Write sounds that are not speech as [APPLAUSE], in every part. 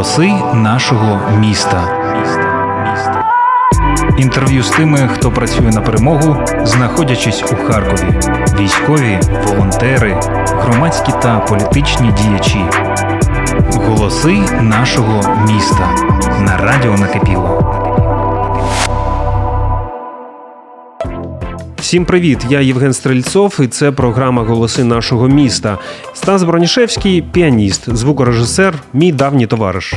Голоси нашого міста. Інтерв'ю з тими, хто працює на перемогу, знаходячись у Харкові. Військові, волонтери, громадські та політичні діячі. Голоси нашого міста на радіо накипіло. Всім привіт! Я Євген Стрельцов, і це програма Голоси нашого міста. Стас Бронішевський піаніст, звукорежисер, мій давній товариш.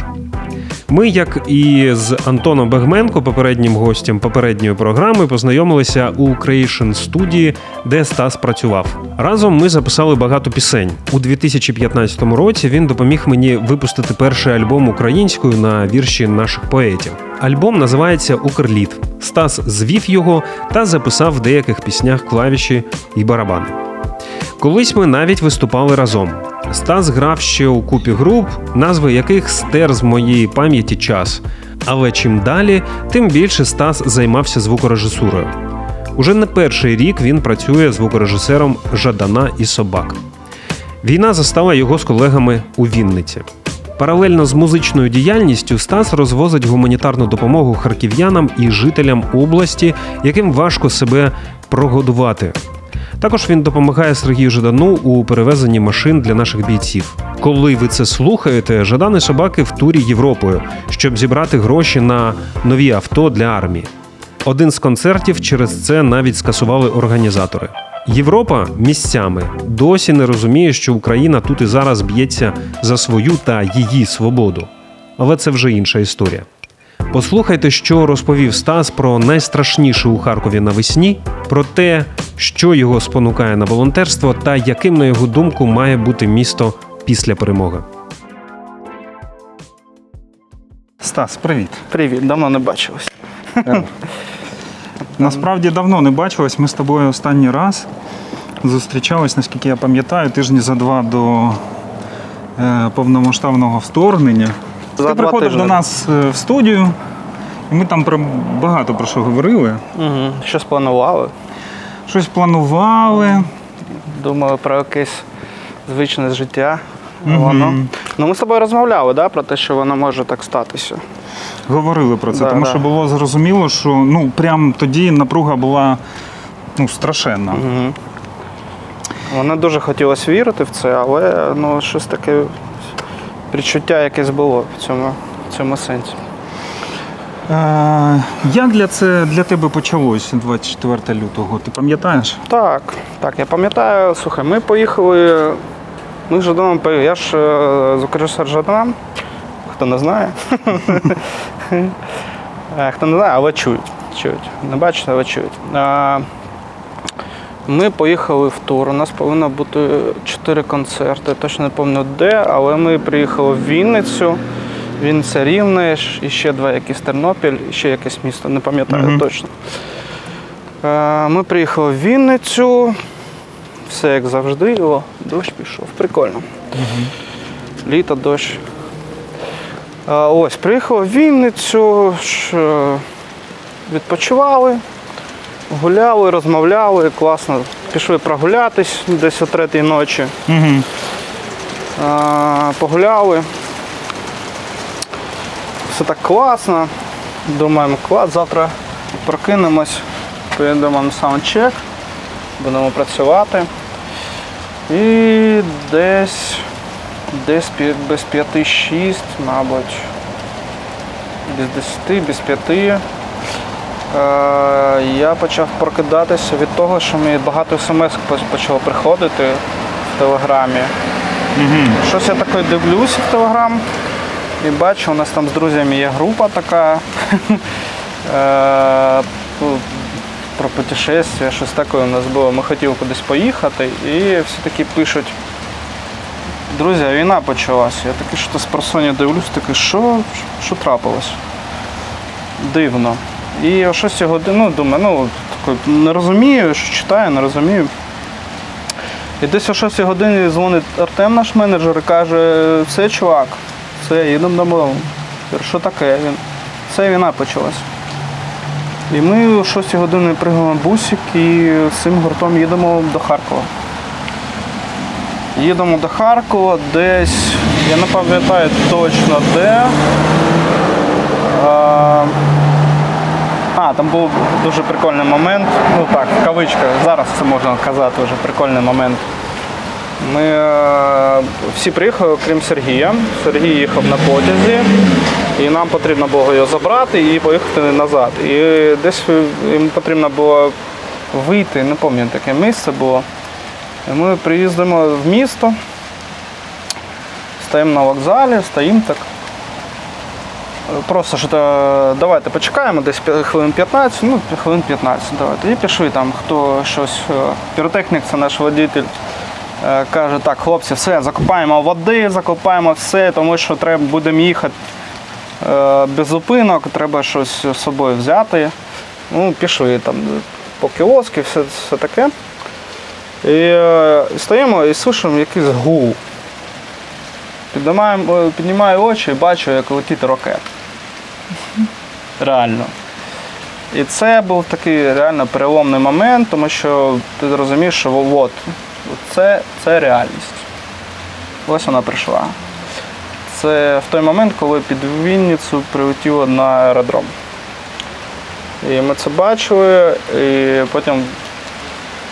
Ми, як і з Антоном Бегменко, попереднім гостем попередньої програми, познайомилися у Creation студії, де Стас працював. Разом ми записали багато пісень. У 2015 році він допоміг мені випустити перший альбом українською на вірші наших поетів. Альбом називається Укрліт. Стас звів його та записав в деяких піснях клавіші і барабани. Колись ми навіть виступали разом. Стас грав ще у купі груп, назви яких стер з моєї пам'яті час. Але чим далі, тим більше Стас займався звукорежисурою. Уже не перший рік він працює звукорежисером Жадана і собак. Війна застала його з колегами у Вінниці. Паралельно з музичною діяльністю Стас розвозить гуманітарну допомогу харків'янам і жителям області, яким важко себе прогодувати. Також він допомагає Сергію Жадану у перевезенні машин для наших бійців. Коли ви це слухаєте, Жадан і собаки в турі Європою, щоб зібрати гроші на нові авто для армії. Один з концертів через це навіть скасували організатори. Європа місцями досі не розуміє, що Україна тут і зараз б'ється за свою та її свободу. Але це вже інша історія. Послухайте, що розповів Стас про найстрашніше у Харкові навесні, про те, що його спонукає на волонтерство, та яким, на його думку, має бути місто після перемоги. Стас, привіт. Привіт, давно не бачились. Насправді давно не бачились. Ми з тобою останній раз зустрічались, наскільки я пам'ятаю, тижні за два до е, повномасштабного вторгнення. За Ти два приходив тижні. до нас е, в студію, і ми там про багато про що говорили. Угу. Щось планували. Щось планували. Думали про якесь звичне життя. Мгм. Воно. Ну, ми з тобою розмовляли да, про те, що воно може так статися. Говорили про це, Да, тому да. що було зрозуміло, що ну прям тоді напруга була ну, страшенна. Угу. Воно дуже хотілося вірити в це, але ну, щось таке відчуття якесь було в цьому, в цьому сенсі. Е, як для це для тебе почалось 24 лютого? Ти пам'ятаєш? Так, так, я пам'ятаю, слухай, ми поїхали. Ми з Жаданом поїхали. Я ж е, звукорежисер Жадана, хто не знає. [LAUGHS] Е, Хто не знає, але чують. чують. Не бачите, але чують. Е, Ми поїхали в тур. У нас повинно бути чотири концерти. Точно не пам'ятаю де, але ми приїхали в Вінницю. Вінниця Рівне, і ще два якісь Тернопіль, і ще якесь місто, не пам'ятаю Мгм. точно. Е, Ми приїхали в Вінницю. Все як завжди, о, дощ пішов. Прикольно. Літо, дощ. Ось, приїхали в Вінницю, е, відпочивали, Гуляли, розмовляли, класно. Пішли прогулятись десь о третій ночі. Угу. А, Погуляли. Все так класно. Думаємо, клас, завтра прокинемось, поїдемо на саундчек, будемо працювати. І десь десь без 5-6, мабуть, без 10, без 5 я почав прокидатися від того, що мені багато смс почало приходити в телеграмі. Щось я таке дивлюся в Телеграм і бачу, у нас там з друзями є група така [LAUGHS] е, ну, про путешествия, щось таке у нас було. Ми хотіли кудись поїхати, і всі такі пишуть. Друзі, війна почалася. Я такий що з просоння дивлюсь, такий, що, що трапилось? Дивно. І о 6 годин, ну, думаю, ну, не розумію, що читаю, не розумію. І десь о 6 годині дзвонить Артем, наш менеджер, і каже, все, чувак, все, їдемо кажу, що таке? Він, це війна почалась. І ми о 6 годині пригаємо бусик і цим гуртом їдемо до Харкова. Їдемо до Харкова, десь, я не пам'ятаю точно де. А, а, там був дуже прикольний момент. Ну так, в кавичках, зараз це можна казати вже прикольний момент. Ми е, всі приїхали, крім Сергія. Сергій їхав на потязі, і нам потрібно було його забрати і поїхати назад. І десь їм потрібно було вийти, не пам'ятаю, таке місце було. І ми приїздимо в місто, стоїмо на вокзалі, стоїмо так. Просто що то давайте почекаємо, десь хвилин 15, ну хвилин 15 давайте. І пішли там, хто щось. е, Піротехнік, це наш водитель. е, Каже, так, хлопці, все, закопаємо води, закопаємо все, тому що треба будемо їхати е, без зупинок, треба щось з собою взяти. Ну, пішли там по кіоски, все, все таке. І е, стоїмо і слушаємо якийсь гул. Піднімаємо, е, піднімаю очі і бачу, як летить ракет. Реально. І це був такий реально переломний момент, тому що ти розумієш, що от, це, це реальність. Ось вона прийшла. Це в той момент, коли під Вінницю прилетіло на аеродром. І ми це бачили, і потім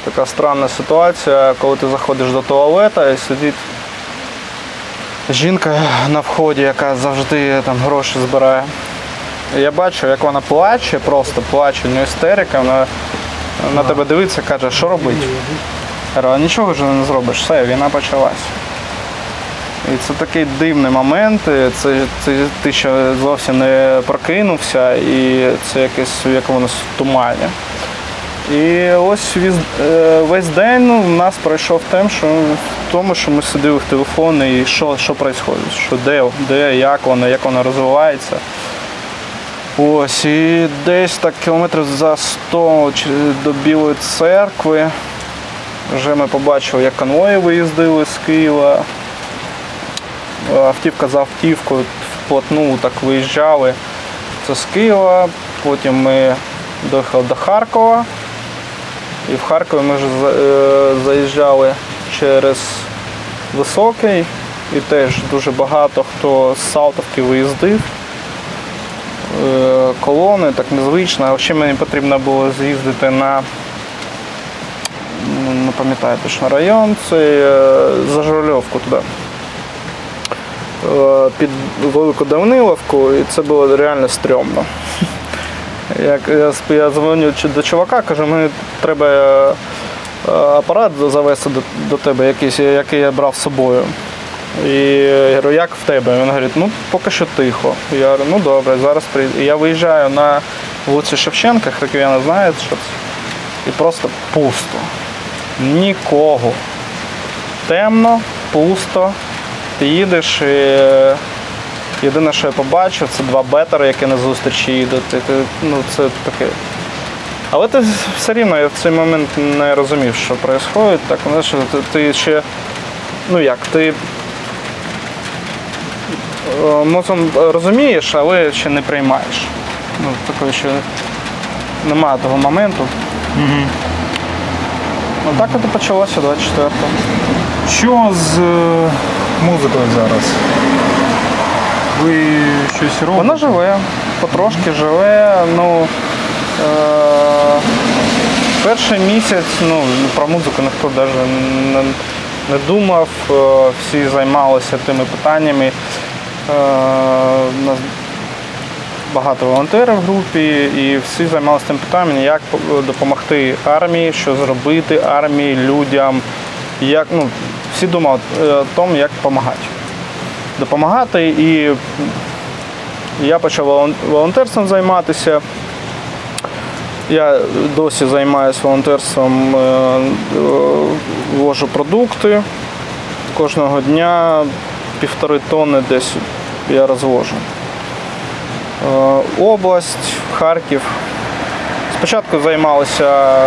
така странна ситуація, коли ти заходиш до туалета і сидить жінка на вході, яка завжди там гроші збирає. Я бачу, як вона плаче, просто плаче, неї істерика, вона на тебе дивиться, каже, що робити. Кажу, «А нічого вже не зробиш, все, війна почалась. І це такий дивний момент, це, це ти ще зовсім не прокинувся, і це якесь в якомусь тумані. І ось е, весь день ну, в нас пройшов тим, що в тому, що ми сиділи в телефоні і що, що відбувається, що де, де, як воно, як воно розвивається. Ось, і десь так кілометрів за 100 до Білої церкви. Вже ми побачили, як конвої виїздили з Києва. Автівка за автівкою вплотну так виїжджали. Це з Києва. Потім ми доїхали до Харкова. І в Харкові ми вже е, заїжджали через Високий. І теж дуже багато хто з Салтовки виїздив. Е, Колони, так незвично. А ще мені потрібно було з'їздити на ну, не пам'ятаю точно район, це е, за Журавльовку туди. Під Велику Давниловку, і це було реально стрьомно. Як я, я дзвоню до чувака, кажу, мені треба е, е, апарат завести до, до тебе, якийсь, який я брав з собою. І я говорю, як в тебе? Він говорить, ну поки що тихо. Я говорю, ну добре, зараз прийду. І я виїжджаю на вулицю Шевченка, харків'яни знають, що це. І просто пусто. Нікого. Темно, пусто. Ти їдеш і е, єдине, що я побачив, це два бетери, які на зустрічі їдуть. Ну, це таке. Але ти все рівно я в цей момент не розумів, що відбувається. Так, знаєш, ти, ти ще. Ну як, ти е, мозом розумієш, але ще не приймаєш. Ну, такої ще немає того моменту. Ну так от і почалося 24-го. Що з е, музикою зараз? Ви щось робите? Вона живе, потрошки живе. Ну, е- перший місяць ну, про музику ніхто навіть не, не думав, е, всі займалися тими питаннями. Е- нас багато волонтерів в групі, і всі займалися тим питанням, як допомогти армії, що зробити армії, людям. Як, ну, всі думали е, о тому, як допомагати. Допомагати і я почав волонтерством займатися. Я досі займаюся волонтерством, е, е, вожу продукти. Кожного дня півтори тонни десь я розвожу. Е, Область, Харків. Спочатку займалися,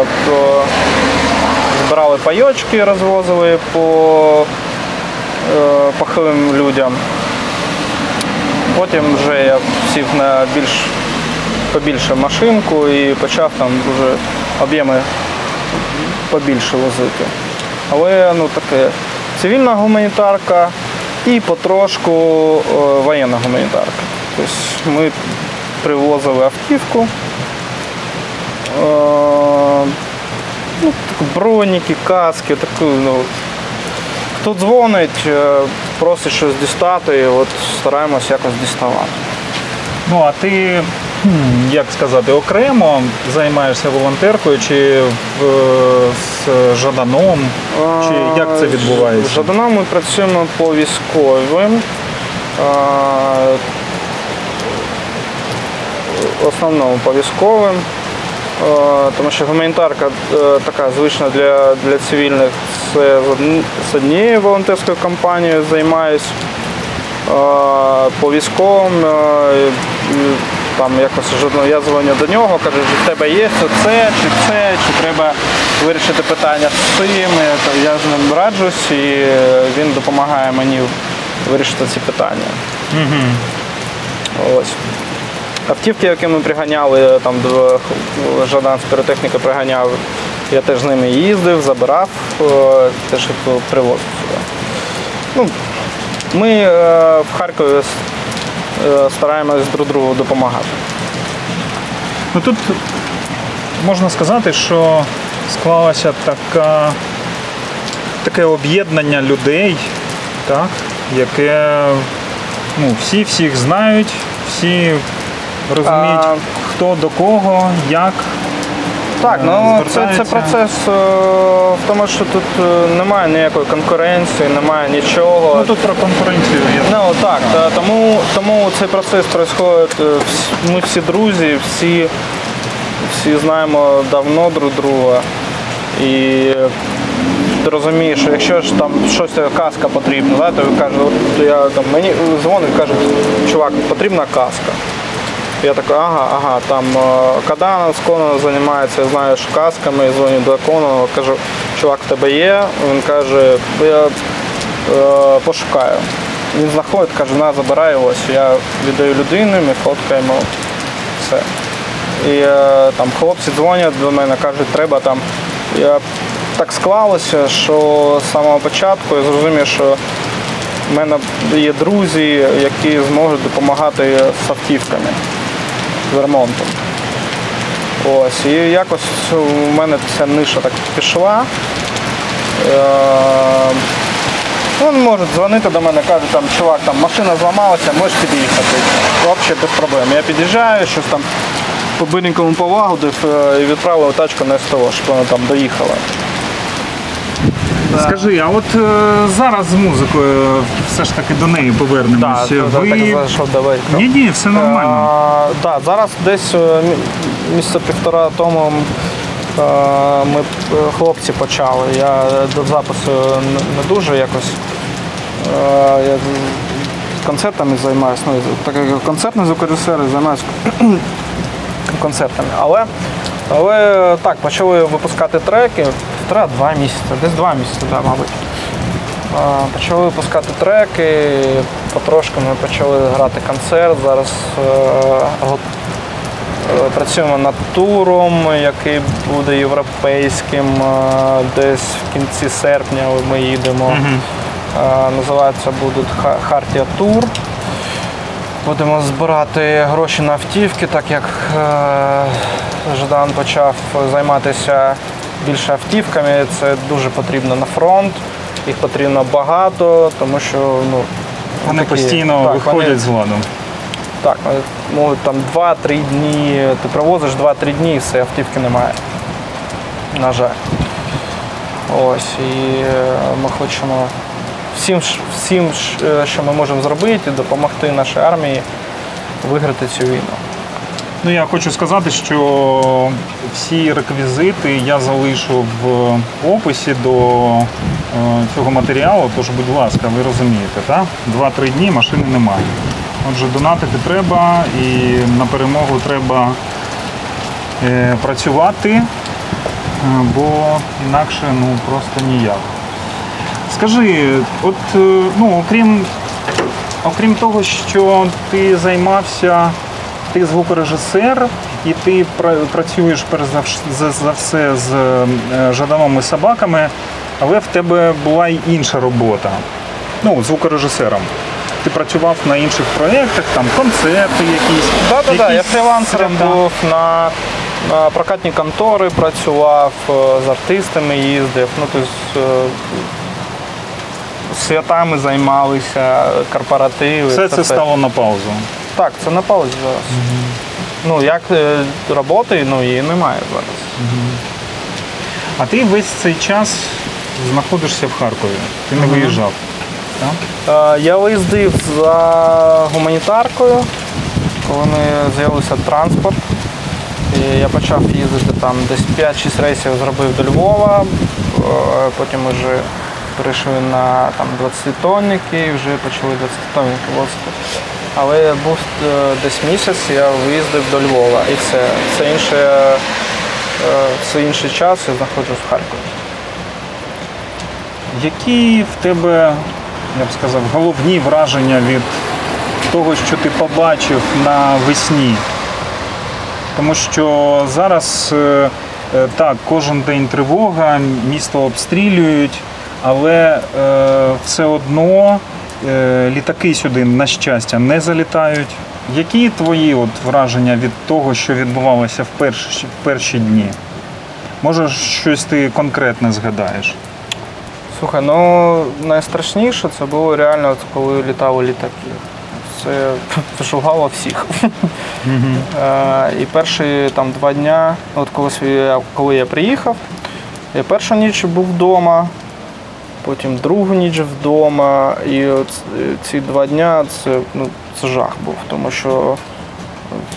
збирали пайочки, розвозили по е, похилим людям. Потім вже я сів на більш побільше машинку і почав там вже об'єми побільше возити. Але ну таке цивільна гуманітарка і потрошку е, воєнна гуманітарка. Тобто ми привозили автівку. Е, ну, броніки, каски, таку, ну, хто дзвонить, е, просить щось дістати, і от стараємось якось діставати. Ну а ти, як сказати, окремо займаєшся волонтеркою чи в, з Жаданом? Чи як це відбувається? З Жаданом ми працюємо по військовим. В основному по військовим. Е, Тому що гуманітарка е, така звична для, для цивільних. Це з однією волонтерською компанією займаюсь. Е, По військовим там якось я дзвоню до нього, кажу, в тебе є це, чи це, чи треба вирішити питання з цим. Я з ним раджусь і він допомагає мені вирішити ці питання. Ось. Автівки, які ми приганяли, там Жадан з приганяв, я теж з ними їздив, забирав, е, теж привозив сюди. Ну, ми е, в Харкові е, стараємось друг другу допомагати. Ну тут можна сказати, що склалося така, таке об'єднання людей, так, яке ну, всі всіх знають, всі розуміють, А- хто до кого, як. Так, Е, ну це, це процес е, в тому, що тут е, немає ніякої конкуренції, немає нічого. Ну тут про конкуренцію є. Ну так, та, тому, тому цей процес відбувається. Ми всі друзі, всі, всі знаємо давно друг друга. І ти розумієш, що якщо ж там щось каска потрібна, да, то каже, от я там мені дзвонить, каже, чувак, потрібна каска. Я такий, ага, ага, там е, Каданов з Конона займається, я знаю, що касками, дзвоню до Конона, кажу, чувак, в тебе є? Він каже, я е, пошукаю. Він знаходить, каже, на, забирай ось. Я віддаю людині, ми фоткаємо все. І е, там хлопці дзвонять до мене, кажуть, треба там. Я так склалося, що з самого початку я зрозумів, що в мене є друзі, які зможуть допомагати з автівками, з ремонтом. Ось, і якось у мене ця ниша так пішла. Е, Вони можуть дзвонити до мене, кажуть, там, чувак, там машина зламалася, можеш під'їхати. Взагалі без проблем. Я під'їжджаю, щось там по биренькому полагодив е, і відправив тачку на СТО, щоб вона там доїхала. Скажи, а от е, зараз з музикою все ж таки до неї повернемось. Так, Ви... так зайшов, давай. Ні, ні, все нормально. А, да, зараз десь е, мі- місяця півтора тому е, ми е, хлопці почали. Я до запису не, не дуже якось. е, Я з концертами займаюся. Ну, так як концертний звукорежисер, займаюся концертами. Але, але так, почали випускати треки півтора-два місяці, десь два місяці, да, мабуть. Почали випускати треки, потрошки ми почали грати концерт. Зараз е, е, працюємо над туром, який буде європейським. е, Десь в кінці серпня ми їдемо. Називається буде Хартія Тур. Будемо збирати гроші на автівки, так як Ждан почав займатися більше автівками. Це дуже потрібно на фронт. Їх потрібно багато, тому що ну, Вони такі- постійно так, виходять вони- з ладу. Так, вони можуть там 2-3 дні. Ти привозиш 2-3 дні і все, автівки немає. На жаль. Ось. І е, ми хочемо всім, всім, е, що ми можемо зробити, допомогти нашій армії виграти цю війну. Ну я хочу сказати, що всі реквізити я залишу в описі до е, цього матеріалу. Тож, будь ласка, ви розумієте, так? Два-три дні машини немає. Отже, донатити треба і на перемогу треба е, працювати, е, бо інакше ну просто ніяк. Скажи, от ну, окрім Окрім того, що ти займався, ти звукорежисер, і ти працюєш перш за, все з е, Жаданом і собаками. але в тебе була й інша робота. Ну, звукорежисером. Ти працював на інших проєктах, там концерти якісь. Так, так, так. Я фрілансером був на, прокатні контори, працював, е, з артистами їздив. Ну, тобто, святами займалися, корпоративи. Все це стало на паузу. Так, це на паузі зараз. Ну, як е, роботи, ну її немає зараз. А ти весь цей час знаходишся в Харкові. Ти не виїжджав. Так? Е, Я виїздив за гуманітаркою, коли не з'явився транспорт. І я почав їздити там десь 5-6 рейсів зробив до Львова, е, потім вже перейшли на там, 20-тонники і вже почали 20-тонники возити. Але був е, десь місяць, я виїздив до Львова і все. Це, інше, е, це інший час, я знаходжусь в Харкові. Які в тебе, я б сказав, головні враження від того, що ти побачив на весні? Тому що зараз е, так, кожен день тривога, місто обстрілюють, але все одно літаки сюди, на щастя, не залітають. Які твої от враження від того, що відбувалося в перші, в перші дні? Може, щось ти конкретне згадаєш? Слухай, ну найстрашніше це було реально, от коли літали літаки. Це [LAUGHS] шугало всіх. [LAUGHS] Е, І перші там два дня, от коли, коли я приїхав, я першу ніч був вдома, потім другу ніч вдома. І от ці два дня це, ну, це жах був, тому що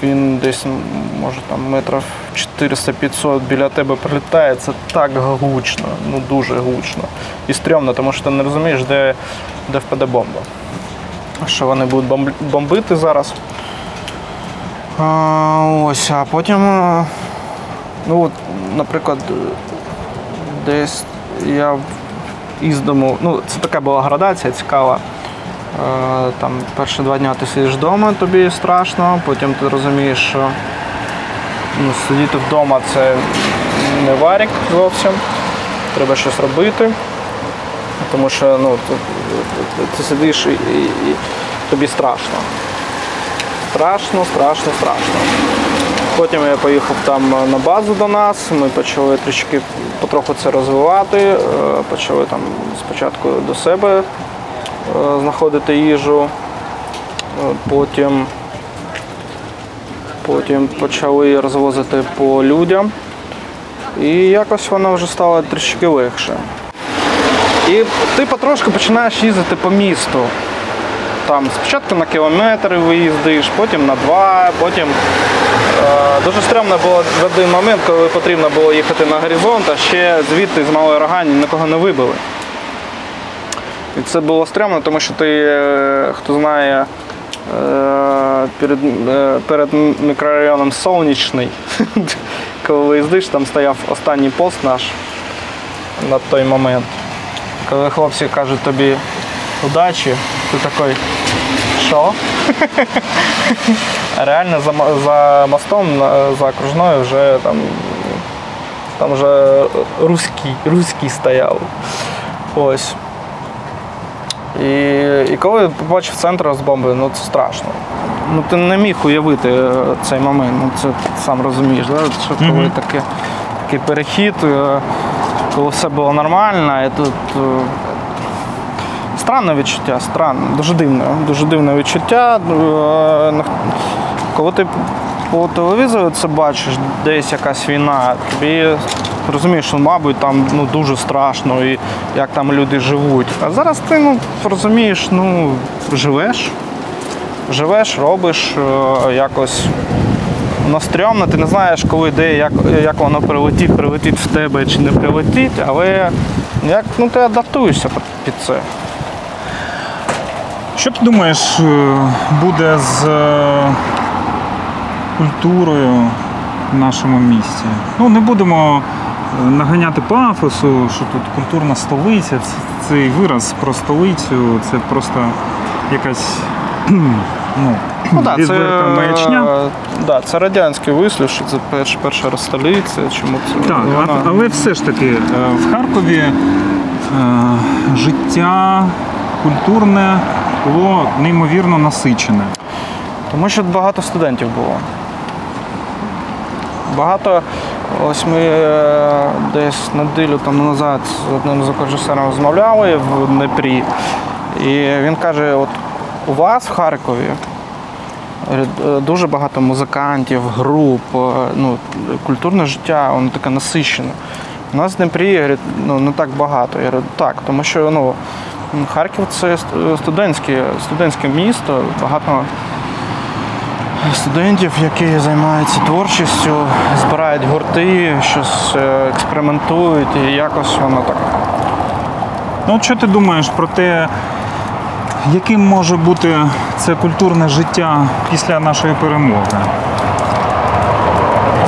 він десь, може, там метрів 400-500 біля тебе прилітає, це так гучно, ну дуже гучно. І стрьомно, тому що ти не розумієш, де, де впаде бомба. Що вони будуть бомб- бомбити зараз. А, ось, а потім, е, ну, от, наприклад, е, десь я із дому, ну, це така була градація цікава. Е, Там перші два дні ти сидиш вдома, тобі страшно, потім ти розумієш, що ну, сидіти вдома це не варік зовсім. Треба щось робити. Тому що ну, ти, сидиш і, і, і тобі страшно. Страшно, страшно, страшно. Потім я поїхав там на базу до нас, ми почали трішки потроху це розвивати, е, почали там спочатку до себе е, знаходити їжу, е, потім, потім почали розвозити по людям. І якось воно вже стало трішки легше. І ти потрошки починаєш їздити по місту. Там спочатку на кілометр виїздиш, потім на два, потім дуже стрімно було в один момент, коли потрібно було їхати на горизонт, а ще звідти з малої рогані нікого не вибили. І це було стрімно, тому що ти, е, хто знає, е, перед, е, перед мікрорайоном Сонячний, [LAUGHS] коли виїздиш, там стояв останній пост наш на той момент. Коли хлопці кажуть тобі удачі, ти такий, що? [LAUGHS] Реально за, за мостом, за окружною вже там, там вже руський, руський стояв. Ось. І, і коли побачив центр з бомби, ну це страшно. Ну ти не міг уявити е, цей момент, ну це ти сам розумієш, да? що коли таке, такий перехід, е, коли все було нормально, і тут е, странне відчуття, странне, дуже дивне, дуже дивне відчуття. Е, Коли ти по телевізору це бачиш, десь якась війна, тобі розумієш, що, мабуть, там ну, дуже страшно і як там люди живуть. А зараз ти ну, розумієш, ну, живеш, живеш, робиш е, якось. Воно стрьомно, ти не знаєш, коли де, як, як воно прилетить, прилетить в тебе чи не прилетить, але як, ну, ти адаптуєшся під- під це. Що ти думаєш, е, буде з е, культурою в нашому місті? Ну, не будемо е, наганяти пафосу, що тут культурна столиця. Цей вираз про столицю це просто якась [CLEARS THROAT] ну, Ну, да, це, маячня. да, це радянський вислів, що це перш, перша столиця, чому це Так, вона- але все ж таки в Харкові життя культурне було неймовірно насичене. Тому що багато студентів було. Багато. Ось ми е, десь неділю тому назад з одним звукорежисером розмовляли в Дніпрі. І він каже: от у вас в Харкові е, дуже багато музикантів, груп, е, ну, культурне життя, воно таке насичене. У нас в Дніпрі ну, не так багато. Я говорю, так, тому що ну, Харків це студентське, студентське місто, багато студентів, які займаються творчістю, збирають гурти, щось е, експериментують і якось воно так. Ну, що ти думаєш про те, яким може бути це культурне життя після нашої перемоги?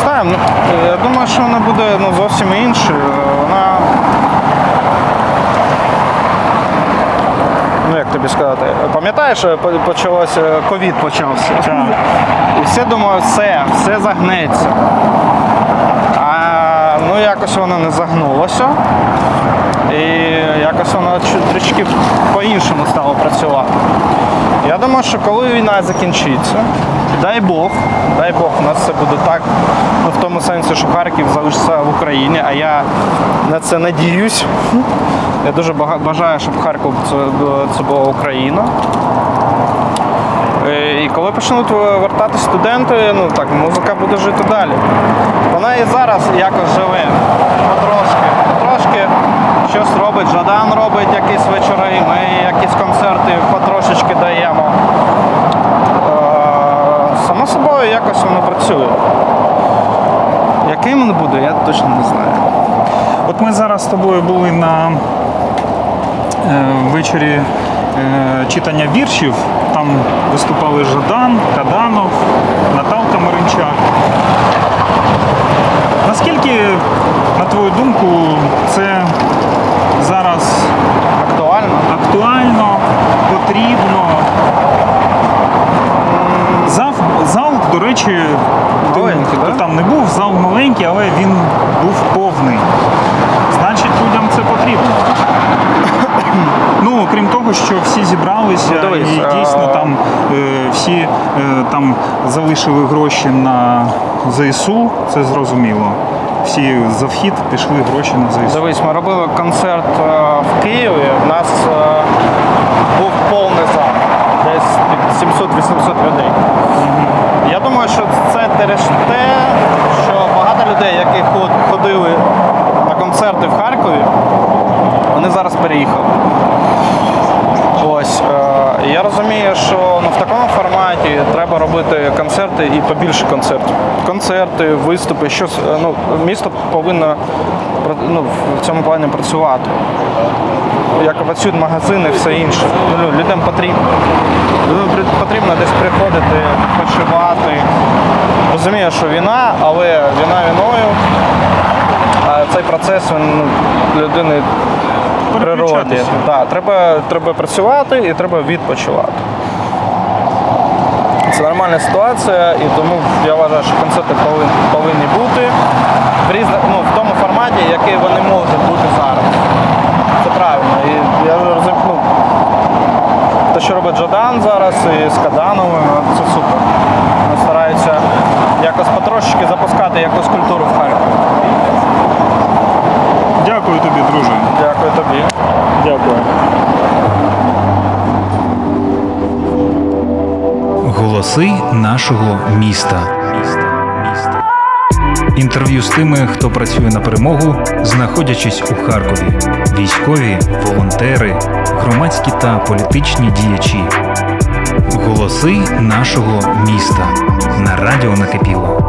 Знаю, ну, я думаю, що вона буде ну, зовсім іншою. Вона. Ну, як тобі сказати, пам'ятаєш, е, почалося, ковід почався. Так. І всі думають, все, все загнеться. А ну якось воно не загнулося. І якось воно трішки по-іншому стало працювати. Я думаю, що коли війна закінчиться, дай Бог, дай Бог, у нас це буде так, ну, в тому сенсі, що Харків залишиться в Україні, а я на це надіюсь. Я дуже бажаю, щоб Харків це, була Україна. Е, І коли почнуть вертати студенти, ну так, музика буде жити далі. Вона і зараз якось живе. Потрошки. Потрошки щось робить. Жадан робить якісь вечори, ми якісь концерти потрошечки даємо. Е, Само собою якось воно працює. Яким він буде, я точно не знаю. От ми зараз з тобою були на е, вечорі е, читання віршів. Там виступали Жадан, Каданов, Наталка Маринчак. Наскільки, на твою думку, це зараз Актуально. актуально, потрібно? Зал, зал до речі, ти- ти там не був, зал маленький, але він був повний. Значить, людям це потрібно. Крім того, що всі зібралися Ну, дивись, і дійсно там е, всі е, там залишили гроші на ЗСУ, це зрозуміло. Всі за вхід пішли гроші на ЗСУ. Дивись, ми робили концерт е, в Києві. У нас е, був повний зал, десь під 700-800 людей. Я думаю, що це теж те, що багато людей, які ход- ходили на концерти в Харкові, вони зараз переїхали. Ось е, я розумію, що ну, в такому форматі треба робити концерти і побільше концертів. Концерти, виступи, щось е, ну, місто повинно ну, в цьому плані працювати. Як працюють магазини, все інше. Ну, людям потрібно. Людям потрібно десь приходити, почувати. Розумію, що війна, але війна війною. А цей процес він ну, людини природі. Да, треба, треба працювати і треба відпочивати. Це нормальна ситуація, і тому я вважаю, що концерти повинні, повинні бути в, різне, ну, в тому форматі, який вони можуть бути зараз. Це правильно. І я ну, те, що робить Джодан зараз і з Кадановим, ну, це супер. Вони стараються якось потрошечки запускати якусь культуру в Харкові. Дякую тобі, друже. Дякую тобі. Дякую. Голоси нашого міста. Інтерв'ю з тими, хто працює на перемогу, знаходячись у Харкові. Військові, волонтери, громадські та політичні діячі. Голоси нашого міста на радіо накипіло.